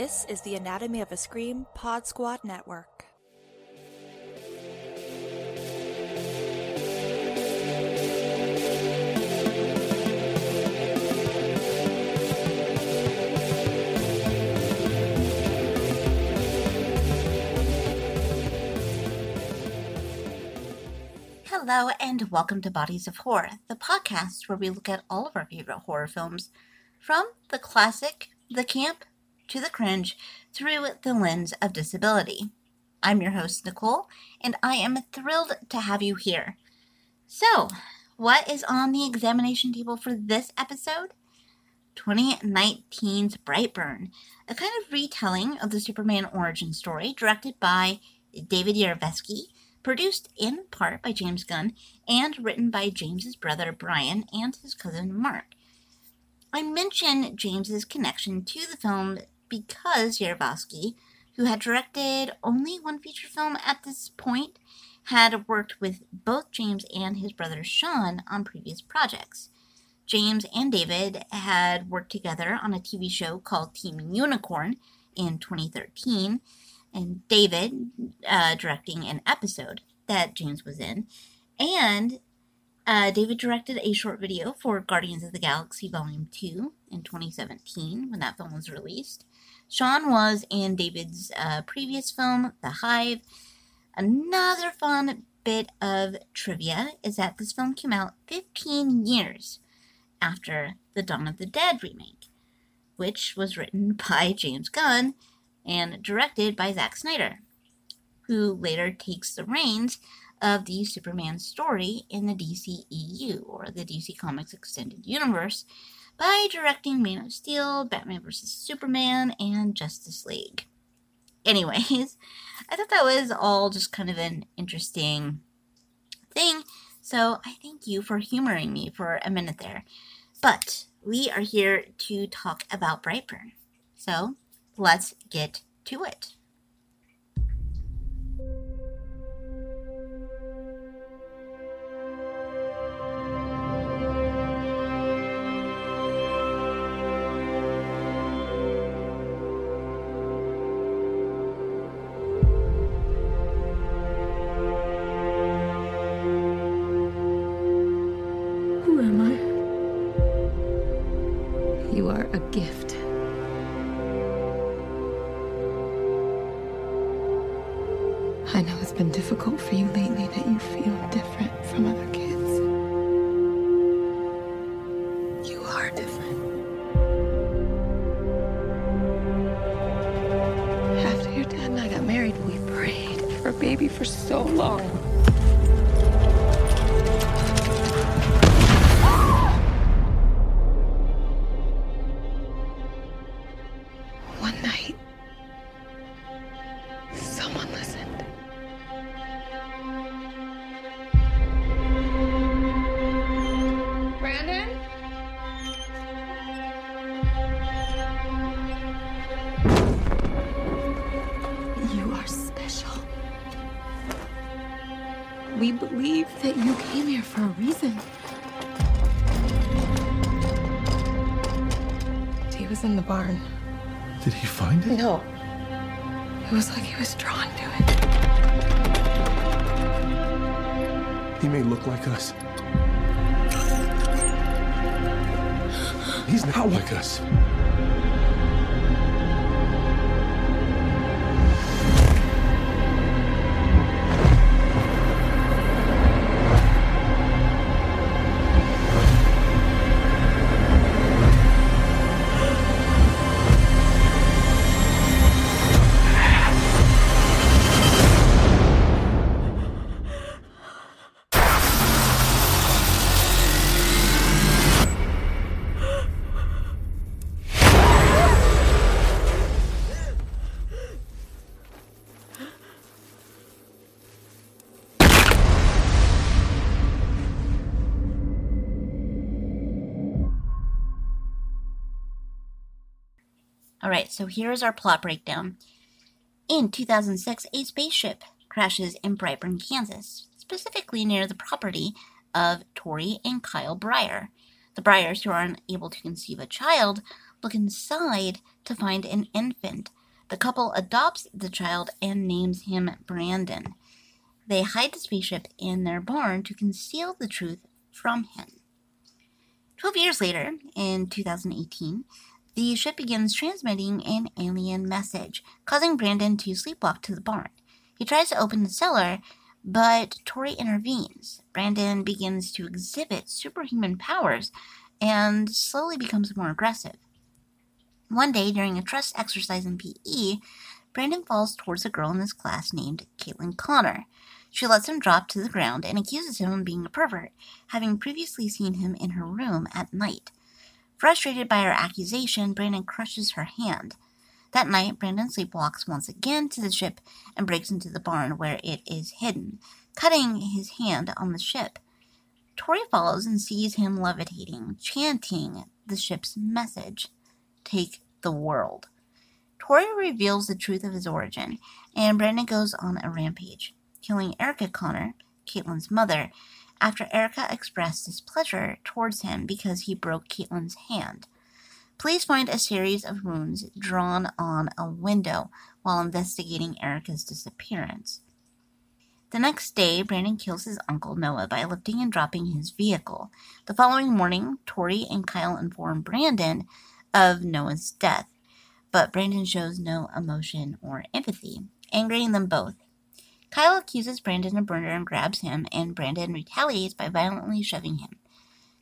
This is the Anatomy of a Scream Pod Squad Network. Hello, and welcome to Bodies of Horror, the podcast where we look at all of our favorite horror films from the classic, the camp, to the cringe through the lens of disability. I'm your host, Nicole, and I am thrilled to have you here. So, what is on the examination table for this episode? 2019's Brightburn, a kind of retelling of the Superman origin story directed by David Yarovesky, produced in part by James Gunn, and written by James's brother Brian and his cousin Mark. I mention James's connection to the film because Yarovesky, who had directed only one feature film at this point, had worked with both James and his brother Sean on previous projects. James and David had worked together on a TV show called Team Unicorn in 2013, and David uh, directing an episode that James was in. And uh, David directed a short video for Guardians of the Galaxy Volume 2 in 2017 when that film was released. Sean was in David's uh, previous film, The Hive. Another fun bit of trivia is that this film came out 15 years after the Dawn of the Dead remake, which was written by James Gunn and directed by Zack Snyder, who later takes the reins of the Superman story in the DCEU, or the DC Comics Extended Universe, by directing Man of Steel, Batman vs. Superman, and Justice League. Anyways, I thought that was all just kind of an interesting thing, so I thank you for humoring me for a minute there. But we are here to talk about Brightburn, so let's get to it. Been difficult for you lately was in the barn. Did he find it? No. It was like he was drawn to it. He may look like us. He's not like us. So here's our plot breakdown. In 2006, a spaceship crashes in Brightburn, Kansas, specifically near the property of Tori and Kyle Breyer. The Breyers, who are unable to conceive a child, look inside to find an infant. The couple adopts the child and names him Brandon. They hide the spaceship in their barn to conceal the truth from him. Twelve years later, in 2018, the ship begins transmitting an alien message, causing Brandon to sleepwalk to the barn. He tries to open the cellar, but Tori intervenes. Brandon begins to exhibit superhuman powers and slowly becomes more aggressive. One day, during a trust exercise in PE, Brandon falls towards a girl in his class named Caitlin Connor. She lets him drop to the ground and accuses him of being a pervert, having previously seen him in her room at night. Frustrated by her accusation, Brandon crushes her hand. That night, Brandon sleepwalks once again to the ship and breaks into the barn where it is hidden, cutting his hand on the ship. Tori follows and sees him levitating, chanting the ship's message Take the world. Tori reveals the truth of his origin, and Brandon goes on a rampage, killing Erica Connor, Caitlin's mother, after Erica expressed displeasure towards him because he broke Caitlin's hand. Police find a series of wounds drawn on a window while investigating Erica's disappearance. The next day, Brandon kills his uncle Noah by lifting and dropping his vehicle. The following morning, Tori and Kyle inform Brandon of Noah's death, but Brandon shows no emotion or empathy, angering them both. Kyle accuses Brandon of murder and grabs him, and Brandon retaliates by violently shoving him.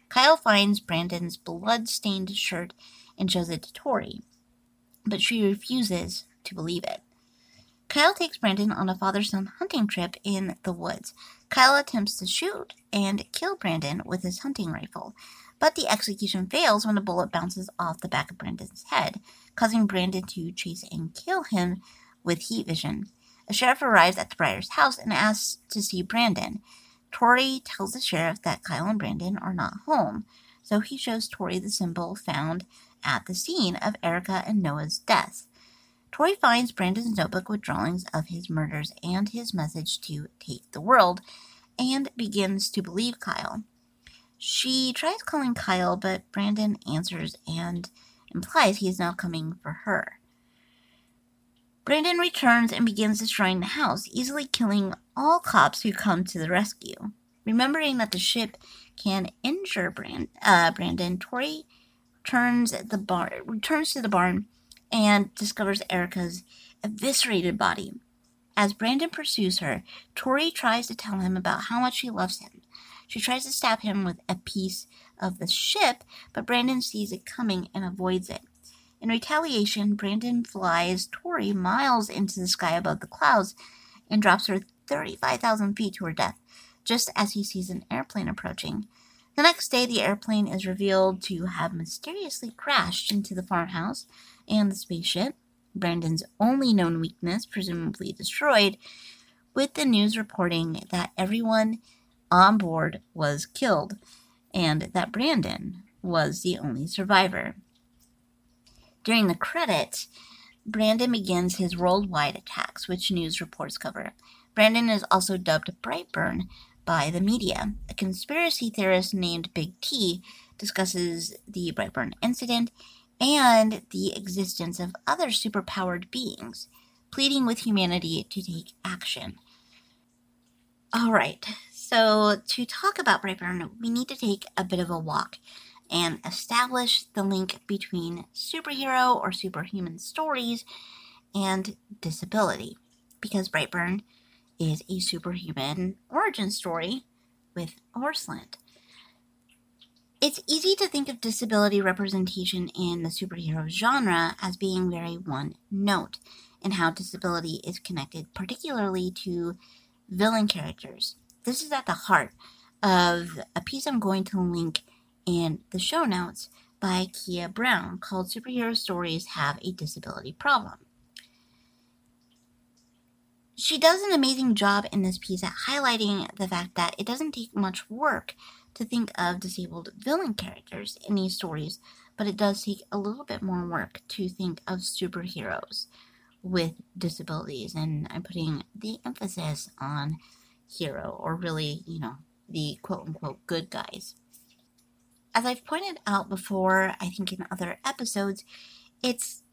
Kyle finds Brandon's blood stained shirt and shows it to Tori, but she refuses to believe it. Kyle takes Brandon on a father son hunting trip in the woods. Kyle attempts to shoot and kill Brandon with his hunting rifle, but the execution fails when a bullet bounces off the back of Brandon's head, causing Brandon to chase and kill him with heat vision. A sheriff arrives at the Breyers' house and asks to see Brandon. Tori tells the sheriff that Kyle and Brandon are not home, so he shows Tori the symbol found at the scene of Erica and Noah's deaths. Tori finds Brandon's notebook with drawings of his murders and his message to take the world and begins to believe Kyle. She tries calling Kyle, but Brandon answers and implies he is now coming for her. Brandon returns and begins destroying the house, easily killing all cops who come to the rescue. Remembering that the ship can injure Brand, uh, Brandon, Tori turns the bar returns to the barn and discovers Erica's eviscerated body. As Brandon pursues her, Tori tries to tell him about how much she loves him. She tries to stab him with a piece of the ship, but Brandon sees it coming and avoids it. In retaliation, Brandon flies Tori miles into the sky above the clouds and drops her 35,000 feet to her death, just as he sees an airplane approaching. The next day, the airplane is revealed to have mysteriously crashed into the farmhouse and the spaceship, Brandon's only known weakness, presumably destroyed, with the news reporting that everyone on board was killed and that Brandon was the only survivor. During the credits, Brandon begins his worldwide attacks, which news reports cover. Brandon is also dubbed Brightburn by the media. A conspiracy theorist named Big T discusses the Brightburn incident and the existence of other superpowered beings, pleading with humanity to take action. All right, so to talk about Brightburn, we need to take a bit of a walk and establish the link between superhero or superhuman stories and disability. Because Brightburn is a superhuman origin story with Horseland. It's easy to think of disability representation in the superhero genre as being very one note, and how disability is connected particularly to villain characters. This is at the heart of a piece I'm going to link in the show notes by Keah Brown called Superhero Stories Have a Disability Problem she does an amazing job in this piece at highlighting the fact that it doesn't take much work to think of disabled villain characters in these stories, but it does take a little bit more work to think of superheroes with disabilities. And I'm putting the emphasis on hero, or really, you know, the quote unquote good guys. As I've pointed out before, I think in other episodes, it's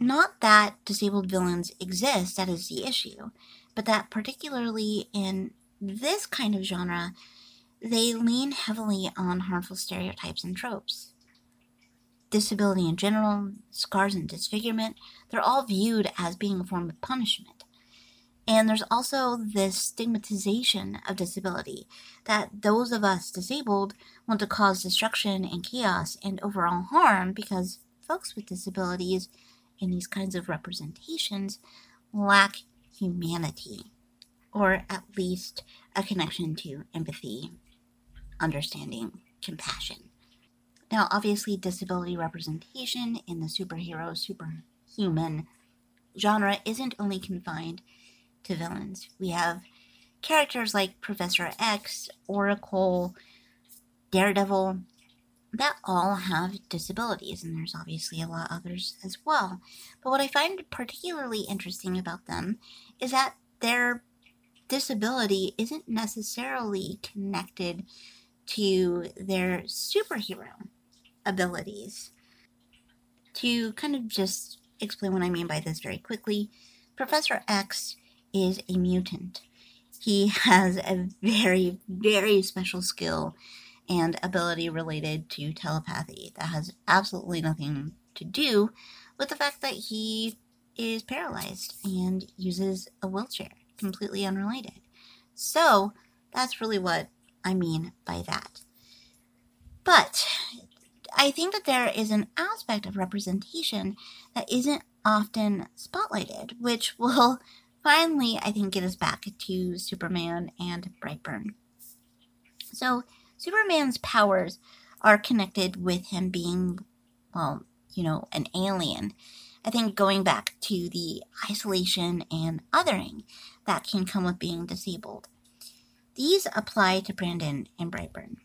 not that disabled villains exist that is the issue, but that particularly in this kind of genre, they lean heavily on harmful stereotypes and tropes. Disability in general, scars and disfigurement, they're all viewed as being a form of punishment. And there's also this stigmatization of disability that those of us disabled want to cause destruction and chaos and overall harm because folks with disabilities in these kinds of representations lack humanity, or at least a connection to empathy, understanding, compassion. Now, obviously, disability representation in the superhero, superhuman genre isn't only confined to villains. We have characters like Professor X, Oracle, Daredevil, that all have disabilities, and there's obviously a lot others as well. But what I find particularly interesting about them is that their disability isn't necessarily connected to their superhero abilities. To kind of just explain what I mean by this very quickly, Professor X is a mutant. He has a very, very special skill and ability related to telepathy that has absolutely nothing to do with the fact that he is paralyzed and uses a wheelchair, completely unrelated. So that's really what I mean by that. But I think that there is an aspect of representation that isn't often spotlighted, which will finally, I think, it is back to Superman and Brightburn. So, Superman's powers are connected with him being, well, you know, an alien. I think going back to the isolation and othering that can come with being disabled. These apply to Brandon and Brightburn.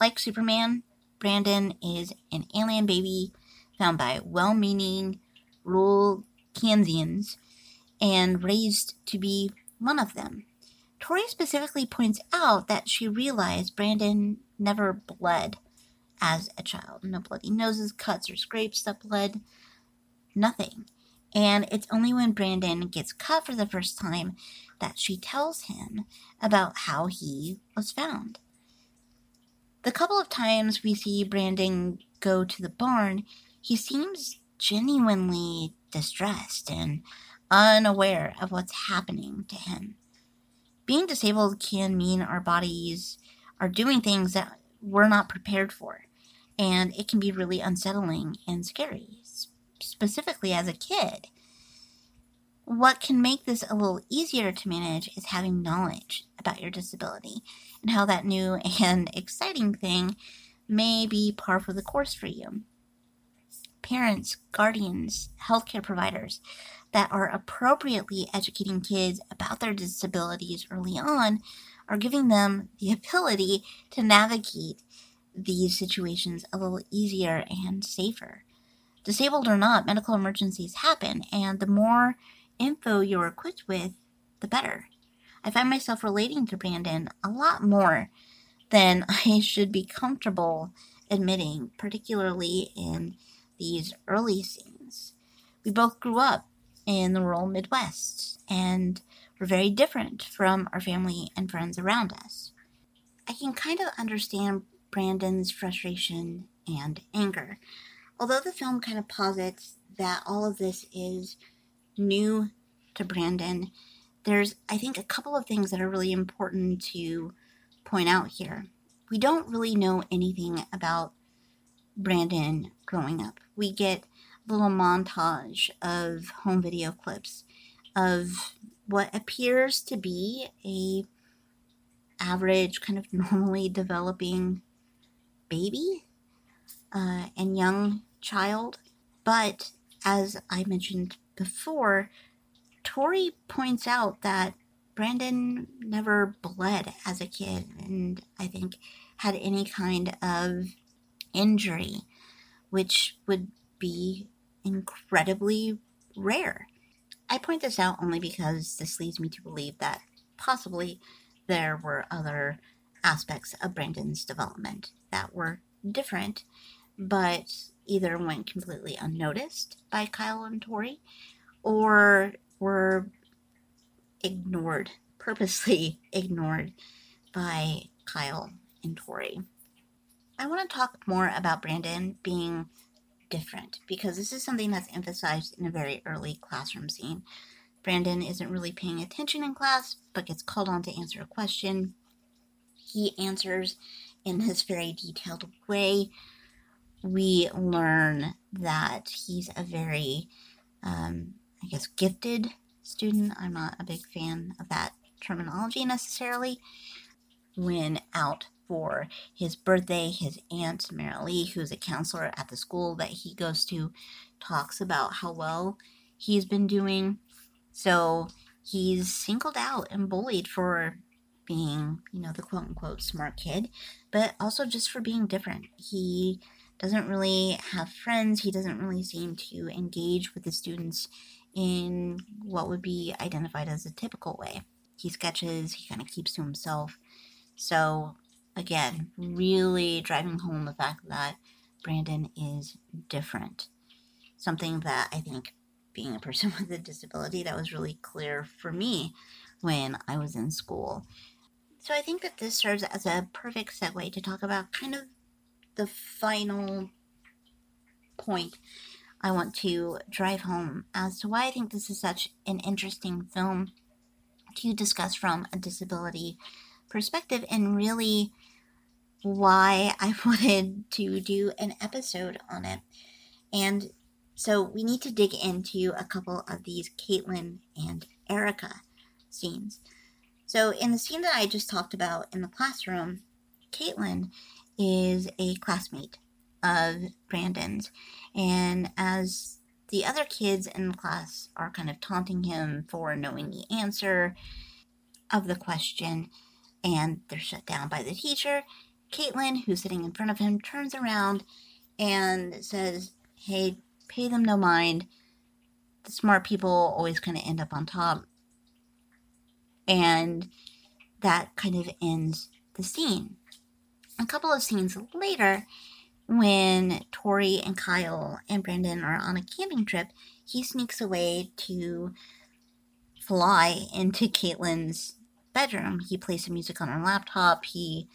Like Superman, Brandon is an alien baby found by well meaning rural Kansians and raised to be one of them. Tori specifically points out that she realized Brandon never bled as a child. No bloody noses, cuts, or scrapes that bled. Nothing. And it's only when Brandon gets cut for the first time that she tells him about how he was found. The couple of times we see Brandon go to the barn, he seems genuinely distressed and unaware of what's happening to him being disabled can mean our bodies are doing things that we're not prepared for. And it can be really unsettling and scary, specifically as a kid. What can make this a little easier to manage is having knowledge about your disability and how that new and exciting thing may be par for the course for you. Parents, guardians, healthcare providers that are appropriately educating kids about their disabilities early on are giving them the ability to navigate these situations a little easier and safer. Disabled or not, medical emergencies happen, and the more info you're equipped with, the better. I find myself relating to Brandon a lot more than I should be comfortable admitting, particularly in these early scenes. We both grew up in the rural Midwest, and we're very different from our family and friends around us. I can kind of understand Brandon's frustration and anger. Although the film kind of posits that all of this is new to Brandon, there's, I think, a couple of things that are really important to point out here. We don't really know anything about Brandon growing up. We get little montage of home video clips of what appears to be a average kind of normally developing baby uh, and young child. But as i mentioned before tori points out that brandon never bled as a kid and i think had any kind of injury which would be incredibly rare. I point this out only because this leads me to believe that possibly there were other aspects of Brandon's development that were different, but either went completely unnoticed by Kyle and Tori or were ignored, purposely ignored by Kyle and Tori. I want to talk more about Brandon being different because this is something that's emphasized in a very early classroom scene. Brandon isn't really paying attention in class, but gets called on to answer a question. He answers in his very detailed way. We learn that he's a very, um, I guess, gifted student. I'm not a big fan of that terminology necessarily. When out for his birthday, his aunt, Merilee, who's a counselor at the school that he goes to, talks about how well he's been doing. So he's singled out and bullied for being, you know, the quote unquote smart kid, but also just for being different. He doesn't really have friends, he doesn't really seem to engage with the students in what would be identified as a typical way. He sketches, he kind of keeps to himself. So again, really driving home the fact that Brandon is different. Something that I think being a person with a disability that was really clear for me when I was in school. So I think that this serves as a perfect segue to talk about kind of the final point I want to drive home as to why I think this is such an interesting film to discuss from a disability perspective and really why I wanted to do an episode on it. And so we need to dig into a couple of these Caitlin and Erica scenes. So in the scene that I just talked about in the classroom, Caitlin is a classmate of Brandon's. And as the other kids in the class are kind of taunting him for knowing the answer of the question, and they're shut down by the teacher, Caitlin, who's sitting in front of him, turns around and says, Hey, pay them no mind. The smart people always kind of end up on top. And that kind of ends the scene. A couple of scenes later, when Tori and Kyle and Brandon are on a camping trip, he sneaks away to fly into Caitlin's bedroom. He plays some music on her laptop. He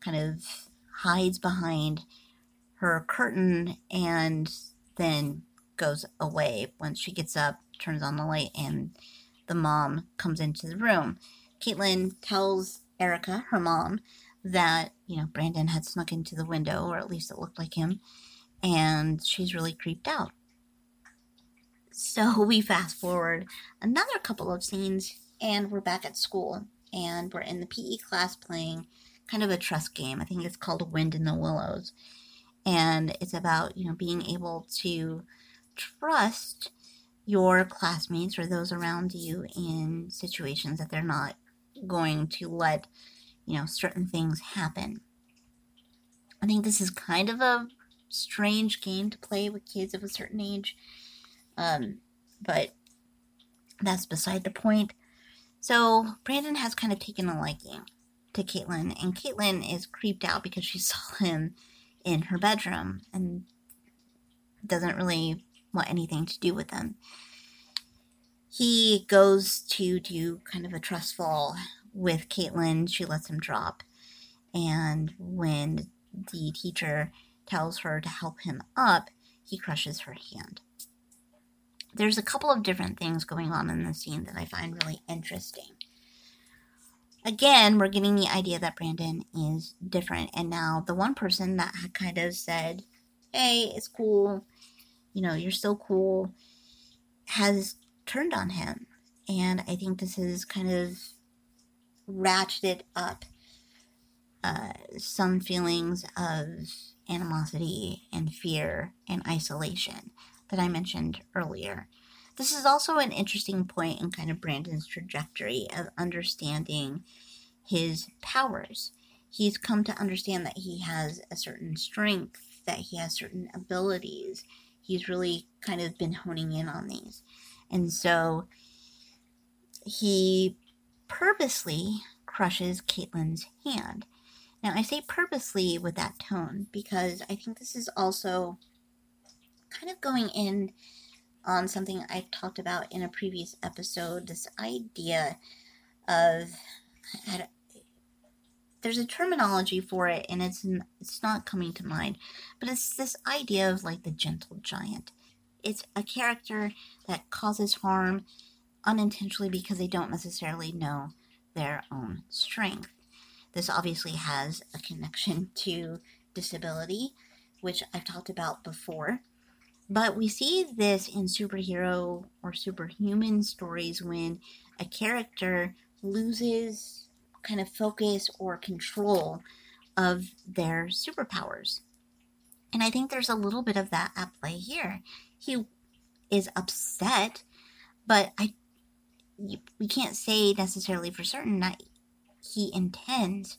kind of hides behind her curtain and then goes away once she gets up, turns on the light, and the mom comes into the room. Caitlin tells Erica, her mom, that, you know, Brandon had snuck into the window, or at least it looked like him, and she's really creeped out. So we fast forward another couple of scenes, and we're back at school, and we're in the PE class playing kind of a trust game. I think it's called Wind in the Willows. And it's about, you know, being able to trust your classmates or those around you in situations that they're not going to let, you know, certain things happen. I think this is kind of a strange game to play with kids of a certain age. Um, but that's beside the point. So Brandon has kind of taken a liking to Caitlin, and Caitlin is creeped out because she saw him in her bedroom and doesn't really want anything to do with them. He goes to do kind of a trust fall with Caitlin. She lets him drop. And when the teacher tells her to help him up, he crushes her hand. There's a couple of different things going on in the scene that I find really interesting again, we're getting the idea that Brandon is different. And now the one person that kind of said, hey, it's cool, you know, you're so cool, has turned on him. And I think this is kind of ratcheted up uh, some feelings of animosity and fear and isolation that I mentioned earlier. This is also an interesting point in kind of Brandon's trajectory of understanding his powers. He's come to understand that he has a certain strength, that he has certain abilities. He's really kind of been honing in on these. And so he purposely crushes Caitlin's hand. Now, I say purposely with that tone because I think this is also kind of going in on something I've talked about in a previous episode this idea of. There's a terminology for it, and it's it's not coming to mind, but it's this idea of like the gentle giant. It's a character that causes harm unintentionally because they don't necessarily know their own strength. This obviously has a connection to disability, which I've talked about before. But we see this in superhero or superhuman stories when a character loses kind of focus or control of their superpowers. And I think there's a little bit of that at play here. He is upset, but I we can't say necessarily for certain that he intends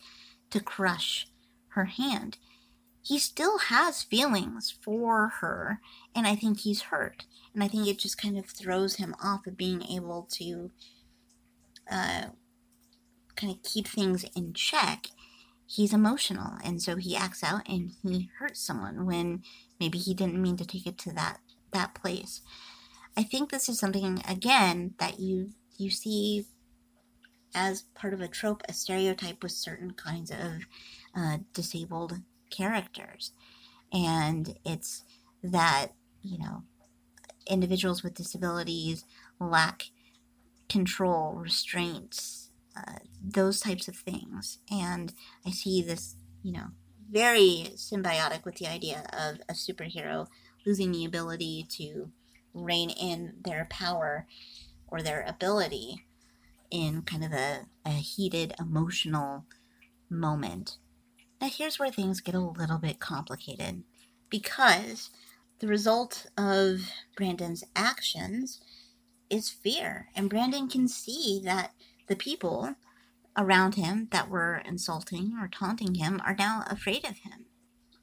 to crush her hand. He still has feelings for her, and I think he's hurt. And I think it just kind of throws him off of being able to uh, kind of keep things in check. He's emotional, and so he acts out and he hurts someone when maybe he didn't mean to take it to that that place. I think this is something again that you you see as part of a trope, a stereotype with certain kinds of uh, disabled characters. And it's that, you know, individuals with disabilities lack control, restraints, uh, those types of things. And I see this, you know, very symbiotic with the idea of a superhero losing the ability to rein in their power or their ability in kind of a, a heated emotional moment. Now, here's where things get a little bit complicated because the result of Brandon's actions is fear. And Brandon can see that the people around him that were insulting or taunting him are now afraid of him.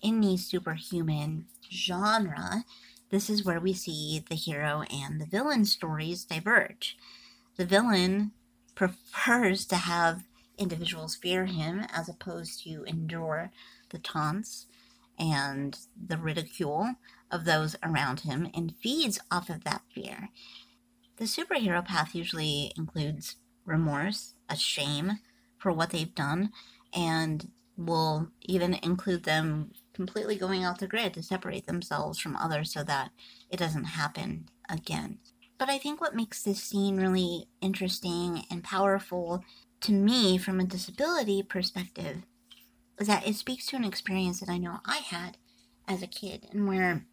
In the superhuman genre, this is where we see the hero and the villain stories diverge. The villain prefers to have individuals fear him as opposed to endure the taunts and the ridicule of those around him and feeds off of that fear. The superhero path usually includes remorse, a shame for what they've done, and will even include them completely going off the grid to separate themselves from others so that it doesn't happen again. But I think what makes this scene really interesting and powerful to me from a disability perspective is that it speaks to an experience that I know I had as a kid and where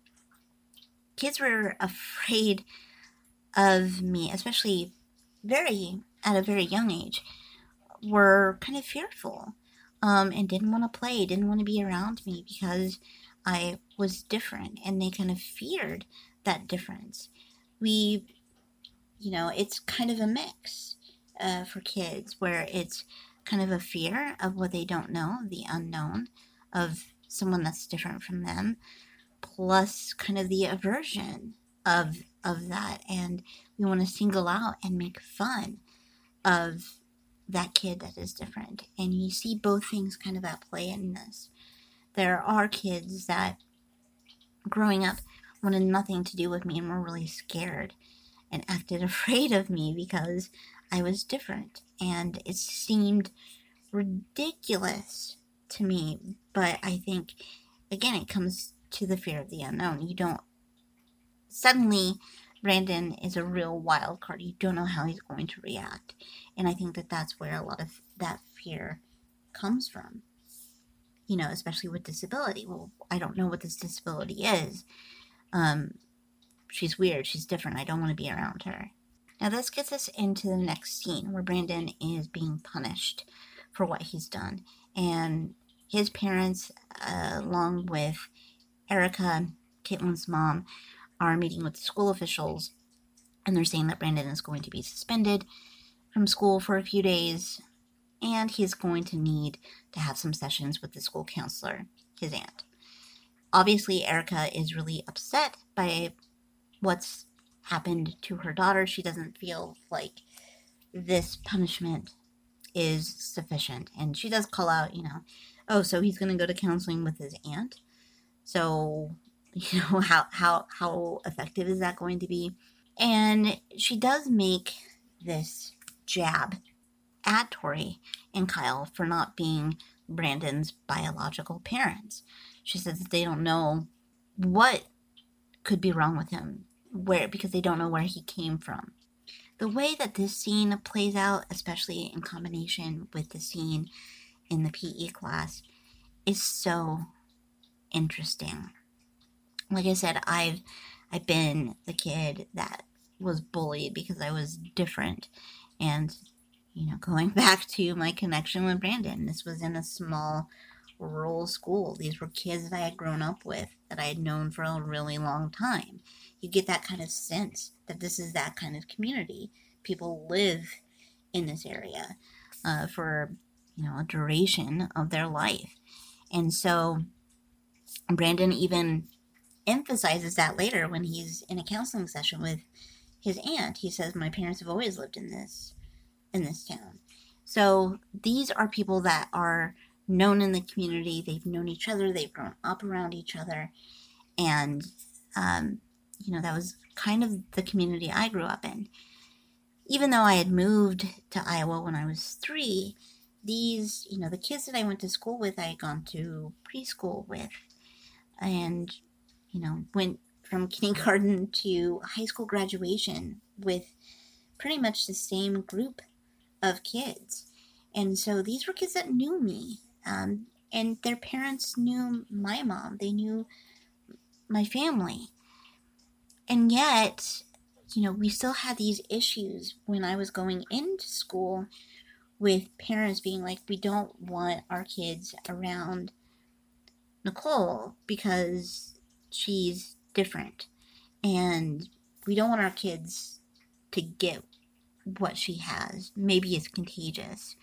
kids were afraid of me, especially very at a very young age, were kind of fearful um, and didn't want to play, didn't want to be around me because I was different, and they kind of feared that difference. We, you know, it's kind of a mix uh, for kids where it's kind of a fear of what they don't know, the unknown of someone that's different from them, plus kind of the aversion of of that, and we want to single out and make fun of that kid that is different. And you see both things kind of at play in this. There are kids that growing up wanted nothing to do with me and were really scared and acted afraid of me because I was different. And it seemed ridiculous to me. But I think, again, it comes to the fear of the unknown. You don't suddenly Brandon is a real wild card. You don't know how he's going to react. And I think that that's where a lot of that fear comes from. You know, especially with disability. Well, I don't know what this disability is. Um, she's weird. She's different. I don't want to be around her. Now, this gets us into the next scene where Brandon is being punished for what he's done. And his parents, uh, along with Erica, Caitlin's mom, are meeting with school officials and they're saying that Brandon is going to be suspended from school for a few days and he's going to need to have some sessions with the school counselor, his aunt. Obviously, Erica is really upset by what's happened to her daughter. She doesn't feel like this punishment is sufficient. And she does call out, you know, oh, so he's going to go to counseling with his aunt. So, you know, how, how, how effective is that going to be? And she does make this jab at Tori and Kyle for not being Brandon's biological parents. She says that they don't know what could be wrong with him, where because they don't know where he came from. The way that this scene plays out, especially in combination with the scene in the PE class, is so interesting. Like I said, I've I've been the kid that was bullied because I was different. And, you know, going back to my connection with Brandon, this was in a small rural school. These were kids that I had grown up with, that I had known for a really long time. You get that kind of sense that this is that kind of community. People live in this area uh, for, you know, a duration of their life. And so Brandon even emphasizes that later when he's in a counseling session with his aunt. He says, "My parents have always lived in this in this town." So these are people that are known in the community. They've known each other. They've grown up around each other, and um, you know that was kind of the community I grew up in. Even though I had moved to Iowa when I was three, these you know the kids that I went to school with, I had gone to preschool with, and you know went from kindergarten to high school graduation with pretty much the same group of kids. And so these were kids that knew me. Um, and their parents knew my mom, they knew my family. And yet, you know, we still had these issues when I was going into school with parents being like, we don't want our kids around Nicole because she's different. And we don't want our kids to get what she has. Maybe it's contagious.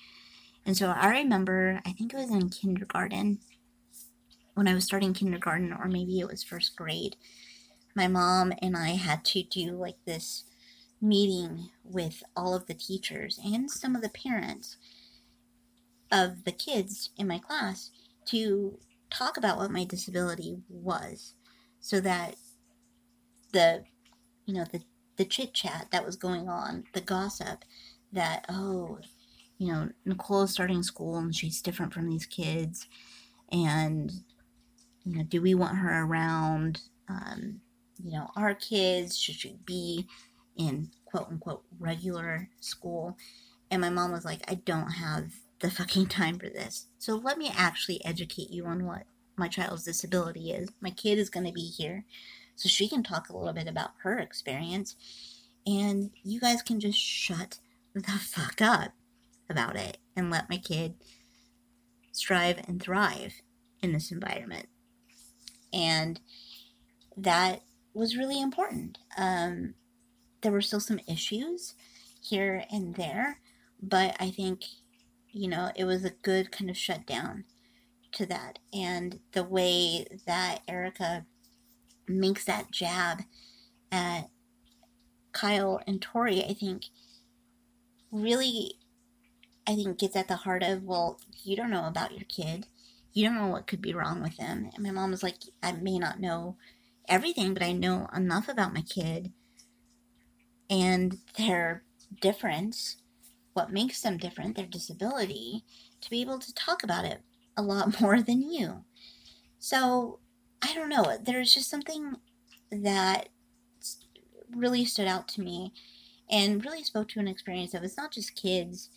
And so I remember, I think it was in kindergarten, when I was starting kindergarten, or maybe it was first grade, my mom and I had to do like this meeting with all of the teachers and some of the parents of the kids in my class to talk about what my disability was so that the you know the the chit chat that was going on, the gossip that oh, you know Nicole is starting school and she's different from these kids, and you know do we want her around? Um, you know our kids should she be in quote unquote regular school? And my mom was like, I don't have the fucking time for this. So let me actually educate you on what my child's disability is. My kid is going to be here so she can talk a little bit about her experience and you guys can just shut the fuck up about it and let my kid strive and thrive in this environment. And that was really important. Um, there were still some issues here and there, but I think, you know, it was a good kind of shutdown to that. And the way that Erica makes that jab at Kyle and Tori, I think, really, I think gets at the heart of, well, you don't know about your kid. You don't know what could be wrong with them. And my mom was like, I may not know everything, but I know enough about my kid and their difference, what makes them different, their disability, to be able to talk about it a lot more than you. So I don't know. There's just something that really stood out to me and really spoke to an experience of it's not just kids,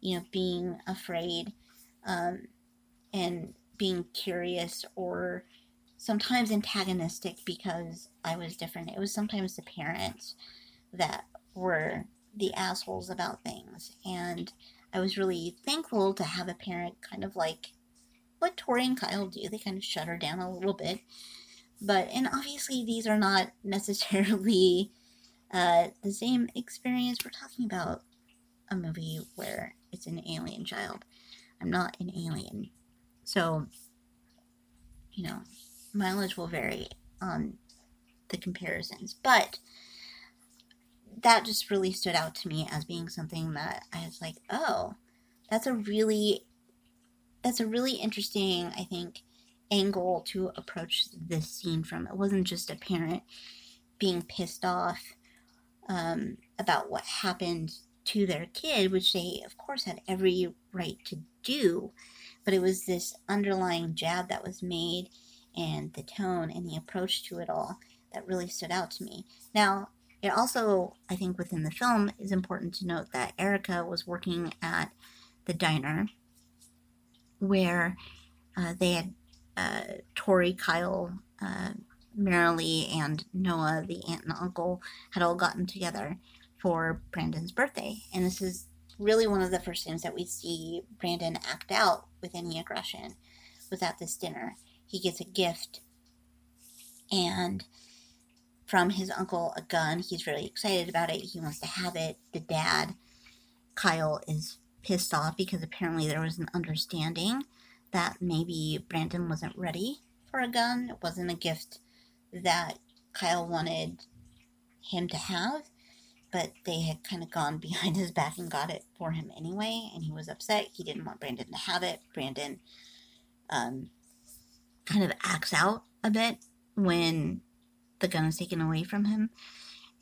you know, being afraid um, and being curious or sometimes antagonistic because I was different. It was sometimes the parents that were the assholes about things. And I was really thankful to have a parent kind of like what Tori and Kyle do. They kind of shut her down a little bit. But, and obviously, these are not necessarily uh, the same experience. We're talking about a movie where it's an alien child. I'm not an alien. So, you know, mileage will vary on the comparisons. But that just really stood out to me as being something that I was like, oh, that's a really that's a really interesting, I think, angle to approach this scene from. It wasn't just a parent being pissed off um, about what happened to their kid, which they, of course, had every right to do, but it was this underlying jab that was made and the tone and the approach to it all that really stood out to me. Now, it also, I think, within the film is important to note that Erica was working at the diner where uh, they had uh, Tori, Kyle, uh, Merilee, and Noah, the aunt and uncle, had all gotten together for Brandon's birthday. And this is really one of the first times that we see Brandon act out with any aggression without this dinner. He gets a gift and from his uncle a gun. He's really excited about it. He wants to have it. The dad, Kyle, is pissed off because apparently there was an understanding that maybe Brandon wasn't ready for a gun. It wasn't a gift that Kyle wanted him to have, but they had kind of gone behind his back and got it for him anyway, and he was upset. He didn't want Brandon to have it. Brandon um, kind of acts out a bit when the gun is taken away from him,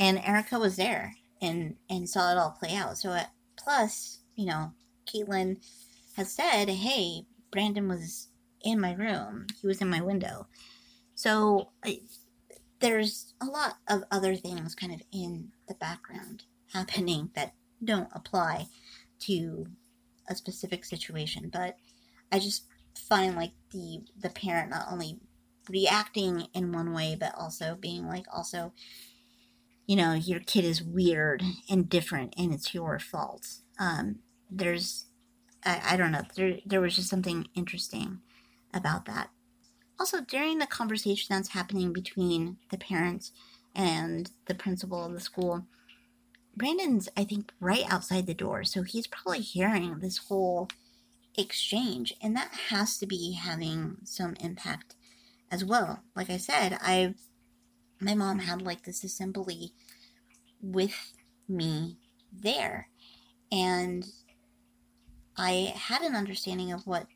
and Erica was there and and saw it all play out. So, uh, plus, you know, Caitlin has said, "Hey, Brandon was in my room. He was in my window." So, I, there's a lot of other things kind of in the background happening that don't apply to a specific situation, but I just find like the the parent not only reacting in one way but also being like also you know your kid is weird and different and it's your fault. Um there's i, I don't know there, there was just something interesting about that. Also during the conversation that's happening between the parents and the principal of the school. Brandon's i think right outside the door so he's probably hearing this whole exchange and that has to be having some impact as well. Like i said i my mom had like this assembly with me there and i had an understanding of what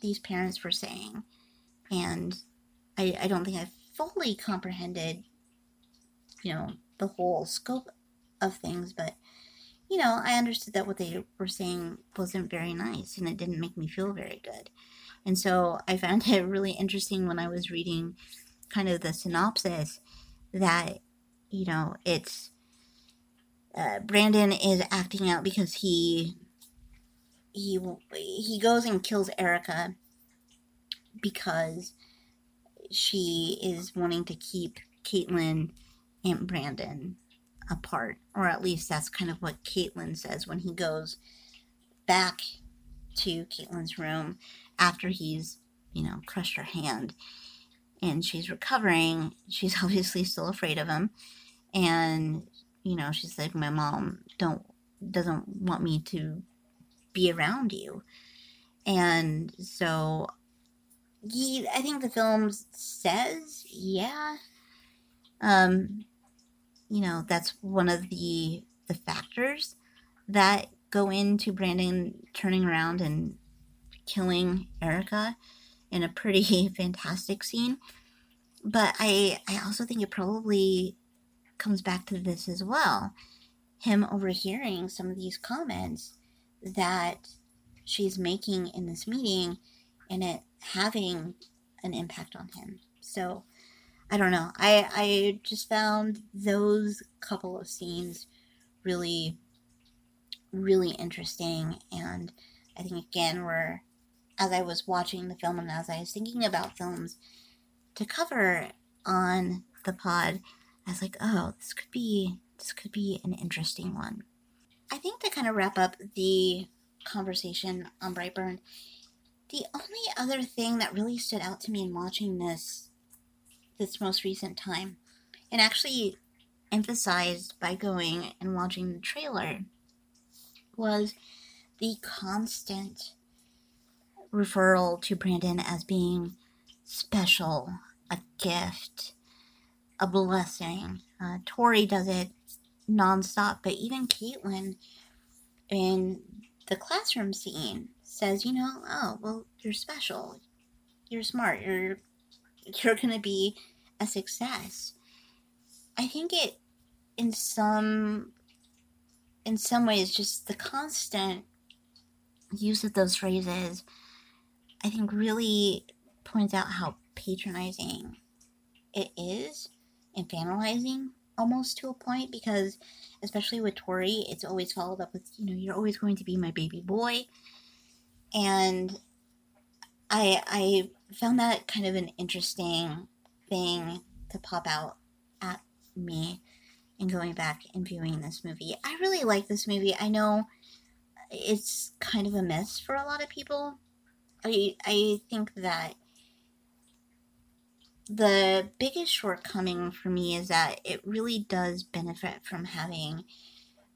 these parents were saying and i, I don't think i fully comprehended you know the whole scope of things but you know, I understood that what they were saying wasn't very nice and it didn't make me feel very good. And so I found it really interesting when I was reading kind of the synopsis that, you know, it's uh, Brandon is acting out because he he he goes and kills Erica because she is wanting to keep Caitlin and Brandon apart, or at least that's kind of what Caitlin says when he goes back to Caitlin's room after he's, you know, crushed her hand and she's recovering. She's obviously still afraid of him. And, you know, she's like, My mom don't doesn't want me to be around you. And so he I think the film says, yeah. Um you know that's one of the the factors that go into Brandon turning around and killing Erica in a pretty fantastic scene. But I I also think it probably comes back to this as well. Him overhearing some of these comments that she's making in this meeting and it having an impact on him. So I don't know. I I just found those couple of scenes really really interesting and I think again we're as I was watching the film and as I was thinking about films to cover on the pod, I was like, oh, this could be this could be an interesting one. I think to kind of wrap up the conversation on Brightburn, the only other thing that really stood out to me in watching this this most recent time, and actually emphasized by going and watching the trailer, was the constant referral to Brandon as being special, a gift, a blessing. Uh, Tori does it nonstop, but even Caitlin in the classroom scene says, you know, oh, well, you're special. You're smart. You're you're to be a success. I think it in some in some ways just the constant use of those phrases I think really points out how patronizing it is, and infantilizing almost to a point because especially with Tori, it's always followed up with, you know, you're always going to be my baby boy. And I I found that kind of an interesting thing to pop out at me in going back and viewing this movie. I really like this movie. I know it's kind of a miss for a lot of people. I I think that the biggest shortcoming for me is that it really does benefit from having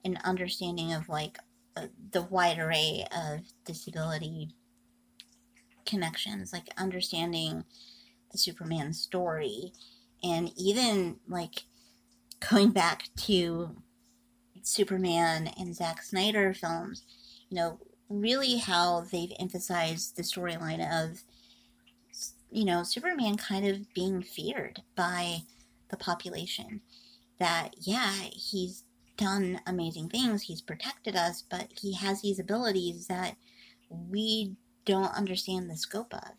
an understanding of like uh, the wide array of disability connections, like understanding the Superman story, and even like going back to Superman and Zack Snyder films, you know, really how they've emphasized the storyline of you know, Superman kind of being feared by the population. That, yeah, he's done amazing things, he's protected us, but he has these abilities that we don't understand the scope of.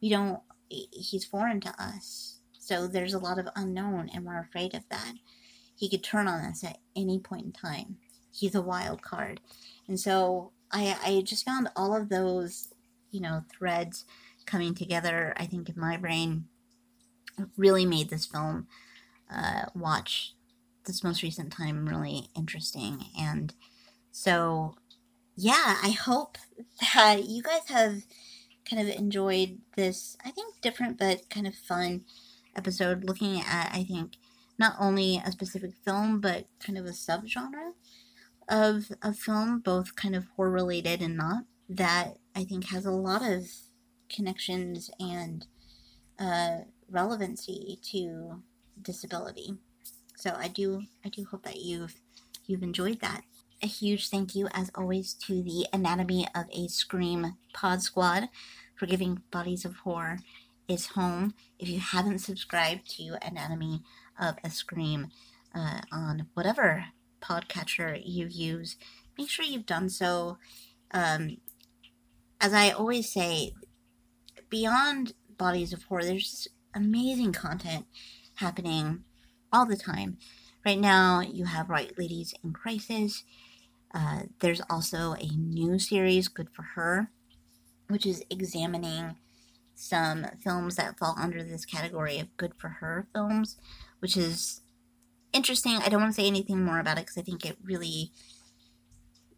We don't, he's foreign to us. So there's a lot of unknown, and we're afraid of that. He could turn on us at any point in time. He's a wild card. And so I, I just found all of those, you know, threads coming together, I think, in my brain really made this film uh, watch this most recent time really interesting. And so, yeah, I hope that you guys have kind of enjoyed this, I think, different but kind of fun episode looking at, I think, not only a specific film, but kind of a subgenre of a film, both kind of horror related and not, that I think has a lot of connections and uh, relevancy to disability. So I do I do hope that you've you've enjoyed that. A huge thank you as always to the Anatomy of a Scream Pod Squad for giving Bodies of Horror its home. If you haven't subscribed to Anatomy of a Scream uh, on whatever podcatcher you use, make sure you've done so. Um, as I always say, beyond bodies of horror, there's amazing content happening all the time. Right now, you have White Ladies in Crisis. Uh, there's also a new series, Good for Her, which is examining some films that fall under this category of Good for Her films, which is interesting. I don't want to say anything more about it because I think it really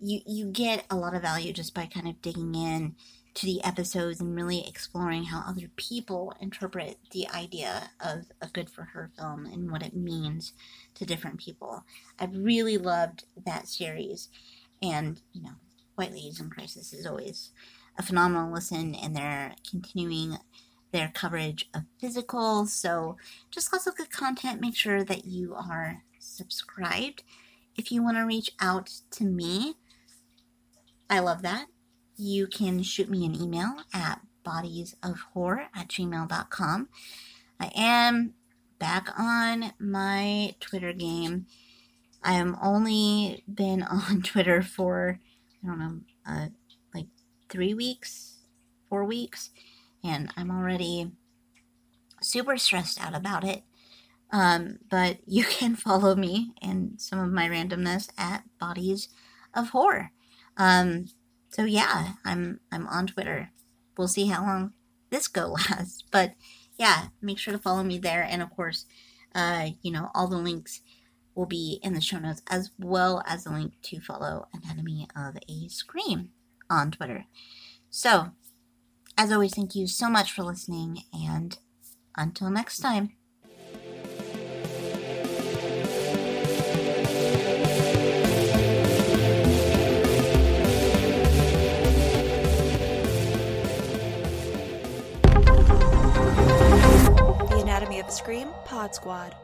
you you get a lot of value just by kind of digging in to the episodes and really exploring how other people interpret the idea of a good for her film and what it means to different people. I really loved that series. And, you know, White Ladies in Crisis is always a phenomenal listen, and they're continuing their coverage of physical. So, just lots of good content. Make sure that you are subscribed. If you want to reach out to me, I love that you can shoot me an email at bodiesofhorror at gmail.com. I am back on my Twitter game. I am only been on Twitter for, I don't know, uh, like three weeks, four weeks, and I'm already super stressed out about it. Um, but you can follow me and some of my randomness at Bodies of Horror. Um, so yeah, I'm I'm on Twitter. We'll see how long this go lasts, but yeah, make sure to follow me there, and of course, uh, you know, all the links will be in the show notes as well as the link to follow Anatomy of a Scream on Twitter. So, as always, thank you so much for listening, and until next time. Scream Pod Squad.